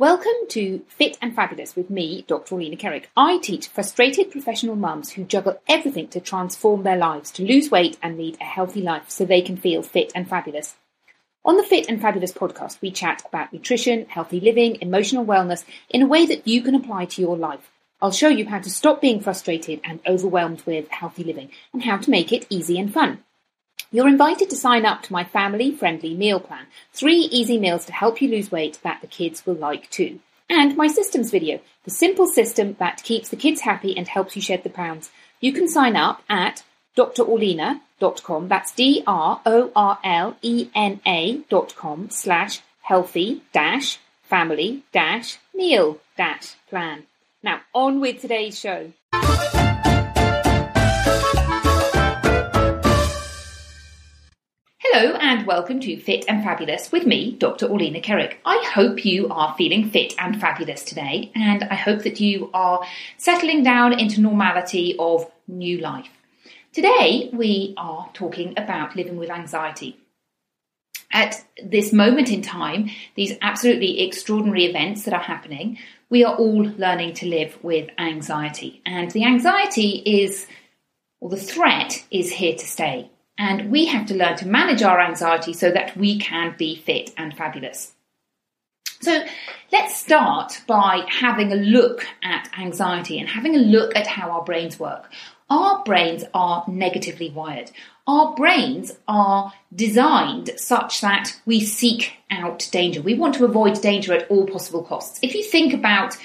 Welcome to Fit and Fabulous with me, Dr. Orlena Kerek. I teach frustrated professional mums who juggle everything to transform their lives, to lose weight and lead a healthy life so they can feel fit and fabulous. On the Fit and Fabulous podcast, we chat about nutrition, healthy living, emotional wellness in a way that you can apply to your life. I'll show you how to stop being frustrated and overwhelmed with healthy living and how to make it easy and fun. You're invited to sign up to my family friendly meal plan. Three easy meals to help you lose weight that the kids will like too. And my systems video, the simple system that keeps the kids happy and helps you shed the pounds. You can sign up at drorlena.com. That's D-R-O-R-L-E-N-A dot com slash healthy dash family dash meal dash plan. Now on with today's show. Hello and welcome to Fit and Fabulous with me, Dr. Orlena Kerek. I hope you are feeling fit and fabulous today, and I hope that you are settling down into normality of new life. Today, we are talking about living with anxiety. At this moment in time, these absolutely extraordinary events that are happening, we are all learning to live with anxiety. And the anxiety is, or the threat is here to stay. And we have to learn to manage our anxiety so that we can be fit and fabulous. So let's start by having a look at anxiety and having a look at how our brains work. Our brains are negatively wired. Our brains are designed such that we seek out danger. We want to avoid danger at all possible costs. If you think about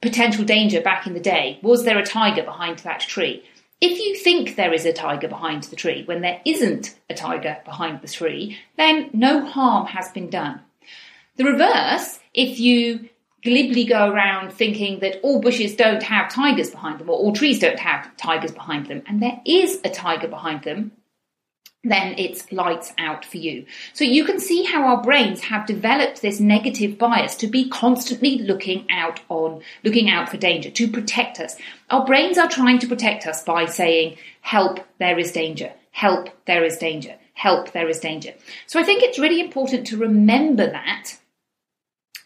potential danger back in the day, was there a tiger behind that tree? If you think there is a tiger behind the tree when there isn't a tiger behind the tree, then no harm has been done. The reverse, if you glibly go around thinking that all bushes don't have tigers behind them or all trees don't have tigers behind them, and there is a tiger behind them, then it's lights out for you. So you can see how our brains have developed this negative bias to be constantly looking out on, looking out for danger, to protect us. Our brains are trying to protect us by saying, help, there is danger. Help, there is danger. Help, there is danger. So I think it's really important to remember that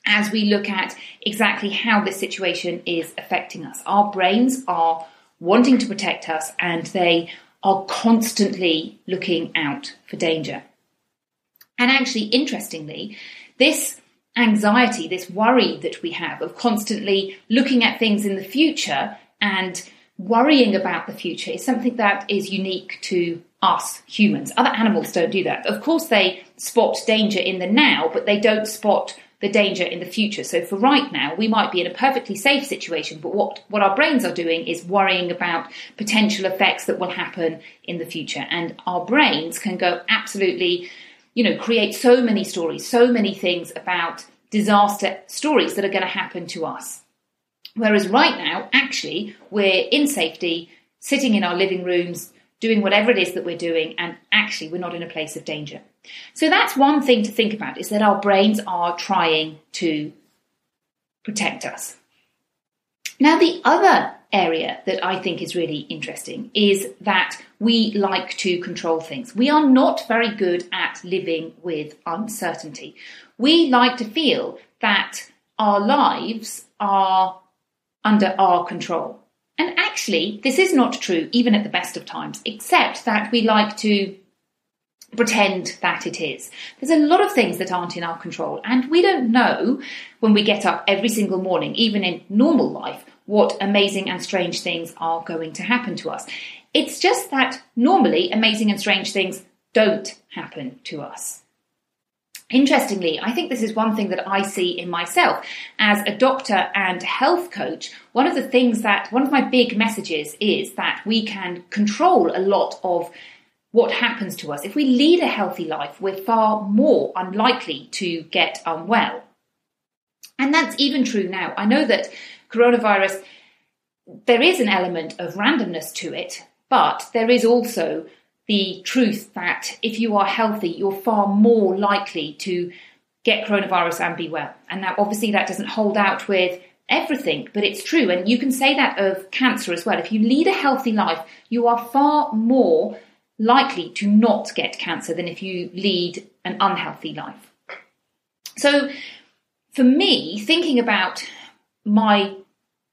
as we look at exactly how this situation is affecting us. Our brains are wanting to protect us and they are constantly looking out for danger. And actually, interestingly, this anxiety, this worry that we have of constantly looking at things in the future and worrying about the future is something that is unique to us humans. Other animals don't do that. Of course, they spot danger in the now, but they don't spot the danger in the future. So for right now, we might be in a perfectly safe situation, but what, what our brains are doing is worrying about potential effects that will happen in the future. And our brains can go absolutely you know, create so many stories, so many things about disaster stories that are going to happen to us. Whereas right now, actually, we're in safety, sitting in our living rooms, doing whatever it is that we're doing, and actually, we're not in a place of danger. So that's one thing to think about is that our brains are trying to protect us. Now, the other area that I think is really interesting is that we like to control things. We are not very good at living with uncertainty. We like to feel that our lives are under our control. And actually, this is not true even at the best of times, except that we like to pretend that it is. There's a lot of things that aren't in our control, and we don't know when we get up every single morning, even in normal life, what amazing and strange things are going to happen to us. It's just that normally amazing and strange things don't happen to us. Interestingly, I think this is one thing that I see in myself as a doctor and health coach. One of the things that, one of my big messages is that we can control a lot of what happens to us. If we lead a healthy life, we're far more unlikely to get unwell. And that's even true now. I know that coronavirus, there is an element of randomness to it, but there is also the truth that if you are healthy, you're far more likely to get coronavirus and be well. And now, obviously, that doesn't hold out with everything, but it's true. And you can say that of cancer as well. If you lead a healthy life, you are far more likely to not get cancer than if you lead an unhealthy life. So, for me, thinking about my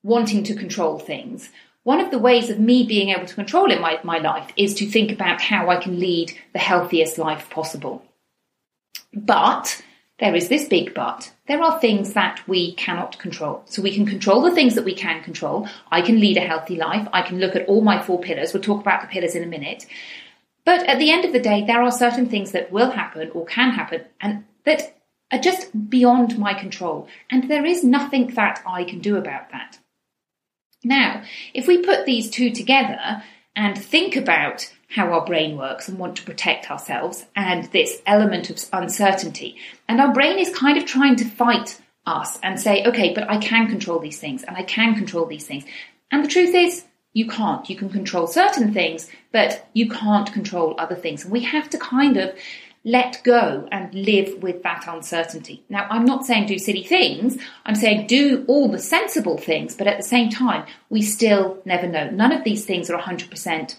wanting to control things, one of the ways of me being able to control in my, my life is to think about how I can lead the healthiest life possible. But there is this big but. There are things that we cannot control. So we can control the things that we can control. I can lead a healthy life. I can look at all my four pillars. We'll talk about the pillars in a minute. But at the end of the day, there are certain things that will happen or can happen and that are just beyond my control. And there is nothing that I can do about that. Now, if we put these two together and think about how our brain works and want to protect ourselves and this element of uncertainty, and our brain is kind of trying to fight us and say, okay, but I can control these things and I can control these things. And the truth is, you can't. You can control certain things, but you can't control other things. And we have to kind of let go and live with that uncertainty. Now, I'm not saying do silly things, I'm saying do all the sensible things, but at the same time, we still never know. None of these things are 100%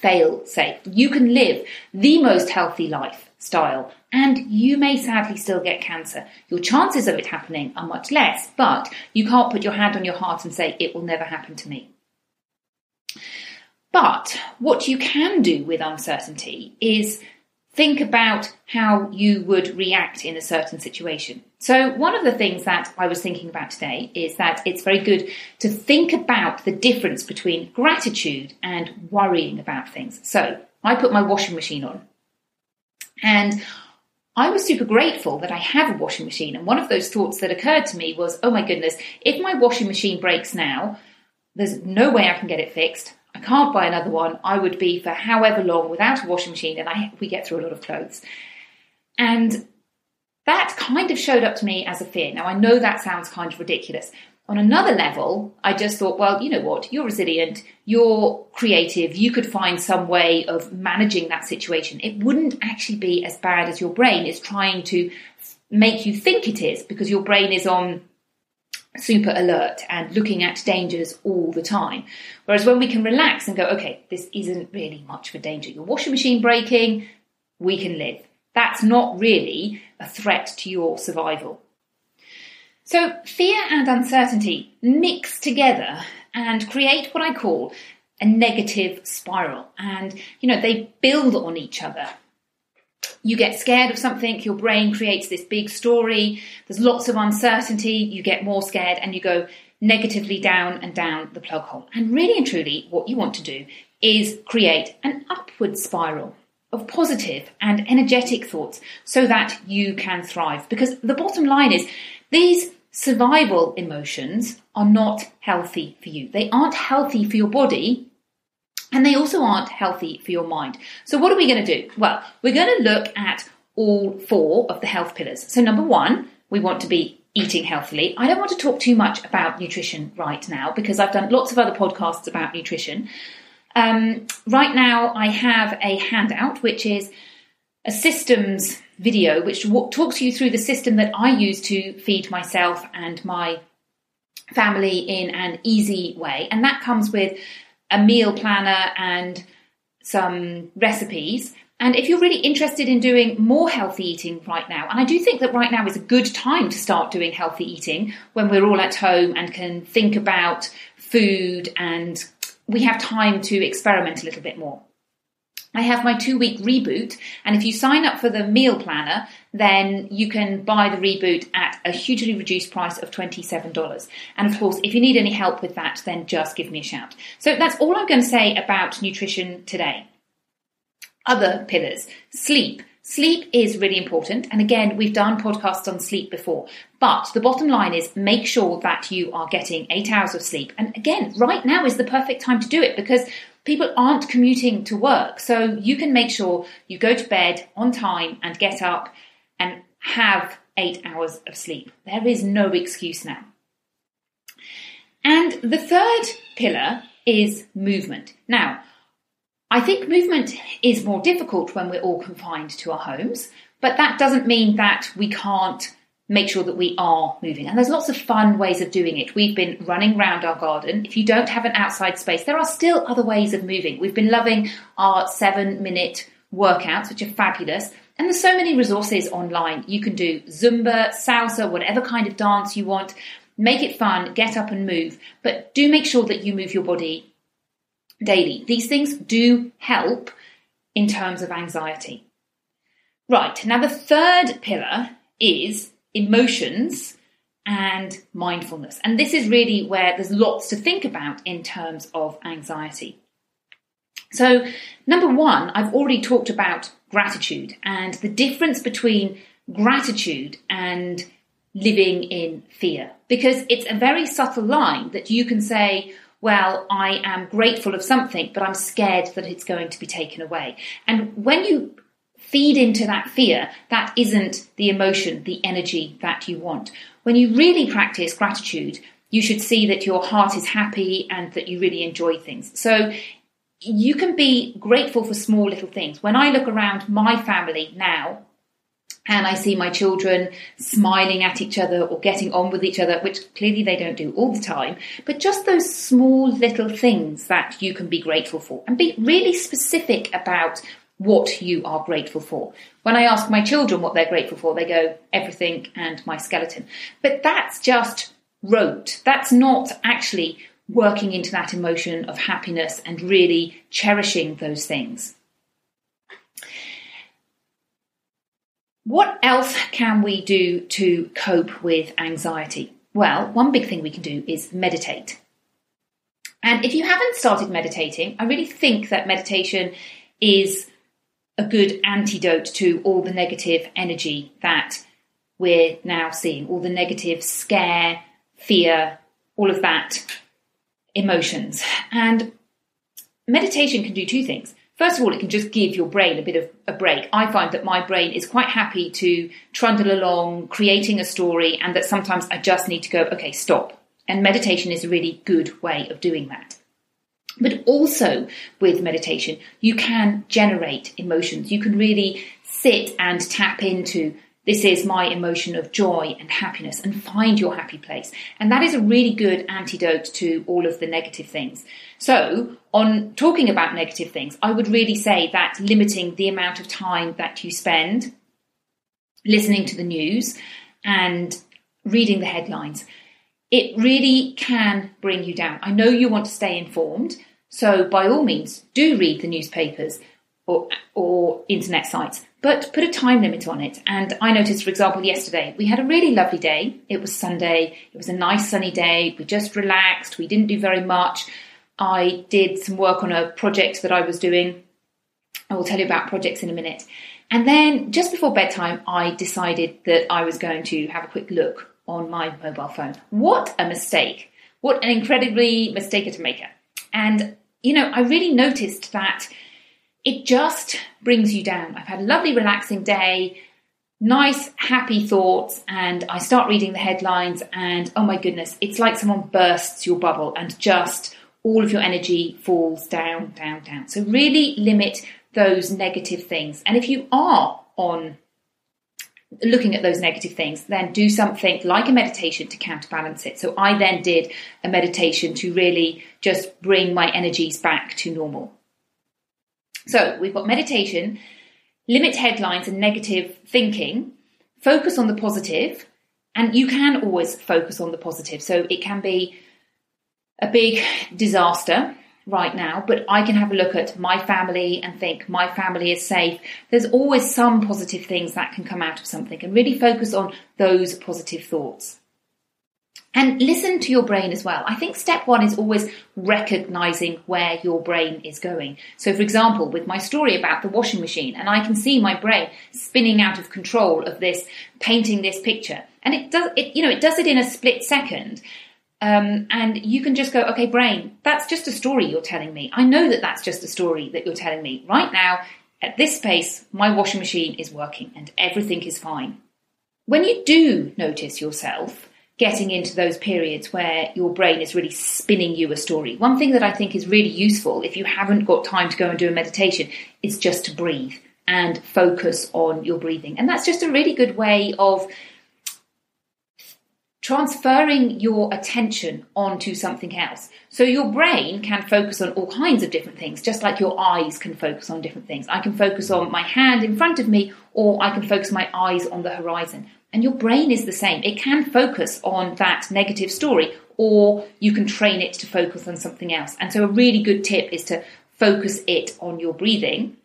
fail safe. You can live the most healthy lifestyle and you may sadly still get cancer. Your chances of it happening are much less, but you can't put your hand on your heart and say it will never happen to me. But what you can do with uncertainty is think about how you would react in a certain situation. So, one of the things that I was thinking about today is that it's very good to think about the difference between gratitude and worrying about things. So, I put my washing machine on and I was super grateful that I have a washing machine. And one of those thoughts that occurred to me was, oh my goodness, if my washing machine breaks now, there's no way I can get it fixed. I can't buy another one. I would be for however long without a washing machine, and I, we get through a lot of clothes. And that kind of showed up to me as a fear. Now, I know that sounds kind of ridiculous. On another level, I just thought, well, you know what? You're resilient, you're creative, you could find some way of managing that situation. It wouldn't actually be as bad as your brain is trying to make you think it is because your brain is on super alert and looking at dangers all the time. Whereas when we can relax and go, okay, this isn't really much of a danger. Your washing machine breaking, we can live. That's not really a threat to your survival. So fear and uncertainty mix together and create what I call a negative spiral. And, you know, they build on each other you get scared of something, your brain creates this big story, there's lots of uncertainty, you get more scared, and you go negatively down and down the plug hole. And really and truly, what you want to do is create an upward spiral of positive and energetic thoughts so that you can thrive. Because the bottom line is these survival emotions are not healthy for you. They aren't healthy for your body And they also aren't healthy for your mind. So, what are we going to do? Well, we're going to look at all four of the health pillars. So, number one, we want to be eating healthily. I don't want to talk too much about nutrition right now because I've done lots of other podcasts about nutrition. Um, right now, I have a handout which is a systems video which talks you through the system that I use to feed myself and my family in an easy way. And that comes with a meal planner and some recipes. And if you're really interested in doing more healthy eating right now, and I do think that right now is a good time to start doing healthy eating when we're all at home and can think about food and we have time to experiment a little bit more. I have my two week reboot, and if you sign up for the meal planner, then you can buy the reboot at a hugely reduced price of $27. And of course, if you need any help with that, then just give me a shout. So that's all I'm going to say about nutrition today. Other pillars sleep. Sleep is really important. And again, we've done podcasts on sleep before. But the bottom line is make sure that you are getting eight hours of sleep. And again, right now is the perfect time to do it because people aren't commuting to work. So you can make sure you go to bed on time and get up and have eight hours of sleep. There is no excuse now. And the third pillar is movement. Now, I think movement is more difficult when we're all confined to our homes, but that doesn't mean that we can't make sure that we are moving. And there's lots of fun ways of doing it. We've been running around our garden. If you don't have an outside space, there are still other ways of moving. We've been loving our seven minute workouts, which are fabulous. And there's so many resources online. You can do Zumba, salsa, whatever kind of dance you want. Make it fun, get up and move. But do make sure that you move your body daily. These things do help in terms of anxiety. Right, now the third pillar is emotions and mindfulness. And this is really where there's lots to think about in terms of anxiety. So, number one, I've already talked about gratitude and the difference between gratitude and living in fear. Because it's a very subtle line that you can say, well, I am grateful of something, but I'm scared that it's going to be taken away. And when you feed into that fear, that isn't the emotion, the energy that you want. When you really practice gratitude, you should see that your heart is happy and that you really enjoy things. So you can be grateful for small little things. When I look around my family now, and I see my children smiling at each other or getting on with each other, which clearly they don't do all the time, but just those small little things that you can be grateful for and be really specific about what you are grateful for. When I ask my children what they're grateful for, they go, everything and my skeleton. But that's just rote. That's not actually working into that emotion of happiness and really cherishing those things. What else can we do to cope with anxiety? Well, one big thing we can do is meditate. And if you haven't started meditating, I really think that meditation is a good antidote to all the negative energy that we're now seeing, all the negative scare, fear, all of that emotions. And meditation can do two things. First of all, it can just give your brain a bit of a break. I find that my brain is quite happy to trundle along, creating a story, and that sometimes I just need to go, okay, stop. And meditation is a really good way of doing that. But also with meditation, you can generate emotions. You can really sit and tap into this is my emotion of joy and happiness and find your happy place. And that is a really good antidote to all of the negative things. So, on talking about negative things, I would really say that limiting the amount of time that you spend listening to the news and reading the headlines it really can bring you down. I know you want to stay informed, so by all means, do read the newspapers or, or internet sites, but put a time limit on it. And I noticed, for example, yesterday we had a really lovely day. It was Sunday, it was a nice sunny day, we just relaxed, we didn't do very much. I did some work on a project that I was doing. I will tell you about projects in a minute. And then just before bedtime, I decided that I was going to have a quick look on my mobile phone. What a mistake! What an incredibly mistake to make. And you know, I really noticed that it just brings you down. I've had a lovely, relaxing day, nice, happy thoughts, and I start reading the headlines, and oh my goodness, it's like someone bursts your bubble and just all of your energy falls down, down, down. So, really limit those negative things. And if you are on looking at those negative things, then do something like a meditation to counterbalance it. So I then did a meditation to really just bring my energies back to normal. So we've got meditation, limit headlines and negative thinking, focus on the positive, and you can always focus on the positive. So it can be a big disaster right now, but I can have a look at my family and think my family is safe. There's always some positive things that can come out of something and really focus on those positive thoughts. And listen to your brain as well. I think step one is always recognizing where your brain is going. So, for example, with my story about the washing machine, and I can see my brain spinning out of control of this, painting this picture. And it does, it, you know, it does it in a split second. Um, and you can just go, okay, brain, that's just a story you're telling me. I know that that's just a story that you're telling me. Right now, at this pace, my washing machine is working and everything is fine. When you do notice yourself getting into those periods where your brain is really spinning you a story, one thing that I think is really useful if you haven't got time to go and do a meditation is just to breathe and focus on your breathing. And that's just a really good way of transferring your attention onto something else. So your brain can focus on all kinds of different things, just like your eyes can focus on different things. I can focus on my hand in front of me, or I can focus my eyes on the horizon. And your brain is the same. It can focus on that negative story, or you can train it to focus on something else. And so a really good tip is to focus it on your breathing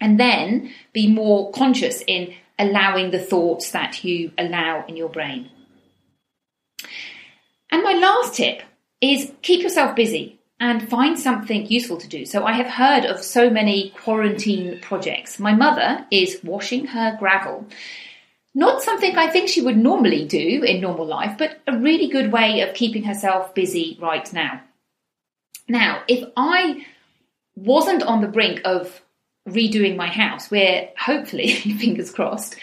and then be more conscious in allowing the thoughts that you allow in your brain. And my last tip is keep yourself busy and find something useful to do. So I have heard of so many quarantine projects. My mother is washing her gravel. Not something I think she would normally do in normal life, but a really good way of keeping herself busy right now. Now, if I wasn't on the brink of redoing my house, we're hopefully, fingers crossed,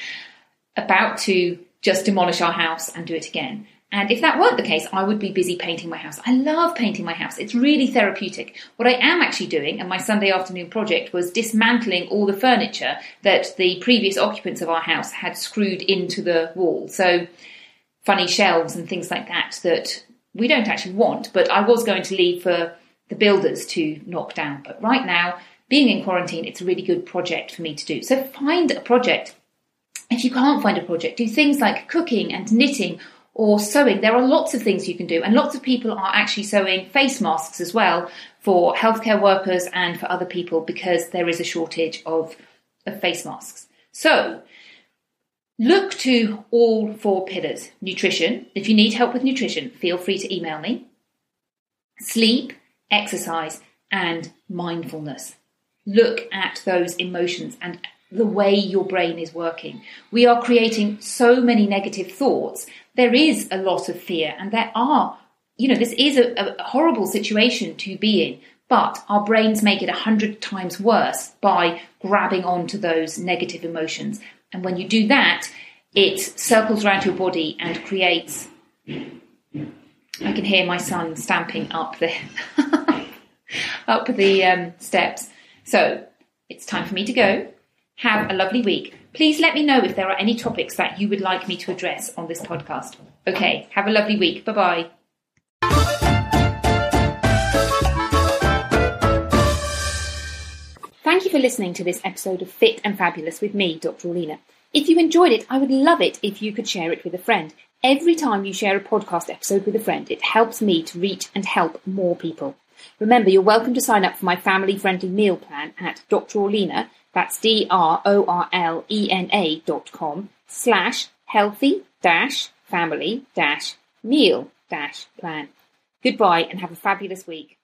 about to just demolish our house and do it again. And if that weren't the case, I would be busy painting my house. I love painting my house. It's really therapeutic. What I am actually doing, and my Sunday afternoon project was dismantling all the furniture that the previous occupants of our house had screwed into the wall. So funny shelves and things like that that we don't actually want, but I was going to leave for the builders to knock down. But right now, being in quarantine, it's a really good project for me to do. So find a project. If you can't find a project, do things like cooking and knitting or sewing. There are lots of things you can do, and lots of people are actually sewing face masks as well for healthcare workers and for other people because there is a shortage of, of face masks. So, look to all four pillars nutrition. If you need help with nutrition, feel free to email me. Sleep, exercise, and mindfulness. Look at those emotions and the way your brain is working. We are creating so many negative thoughts. There is a lot of fear, and there are, you know, this is a, a horrible situation to be in. But our brains make it a hundred times worse by grabbing onto those negative emotions. And when you do that, it circles around your body and creates. I can hear my son stamping up the up the um, steps. So it's time for me to go. Have a lovely week. Please let me know if there are any topics that you would like me to address on this podcast. Okay, have a lovely week. Bye bye. Thank you for listening to this episode of Fit and Fabulous with me, Dr. Orlena. If you enjoyed it, I would love it if you could share it with a friend. Every time you share a podcast episode with a friend, it helps me to reach and help more people. Remember, you're welcome to sign up for my family friendly meal plan at Dr. Orlena that's D-R-O-R-L-E-N-A dot com slash healthy dash family dash meal dash plan. Goodbye and have a fabulous week.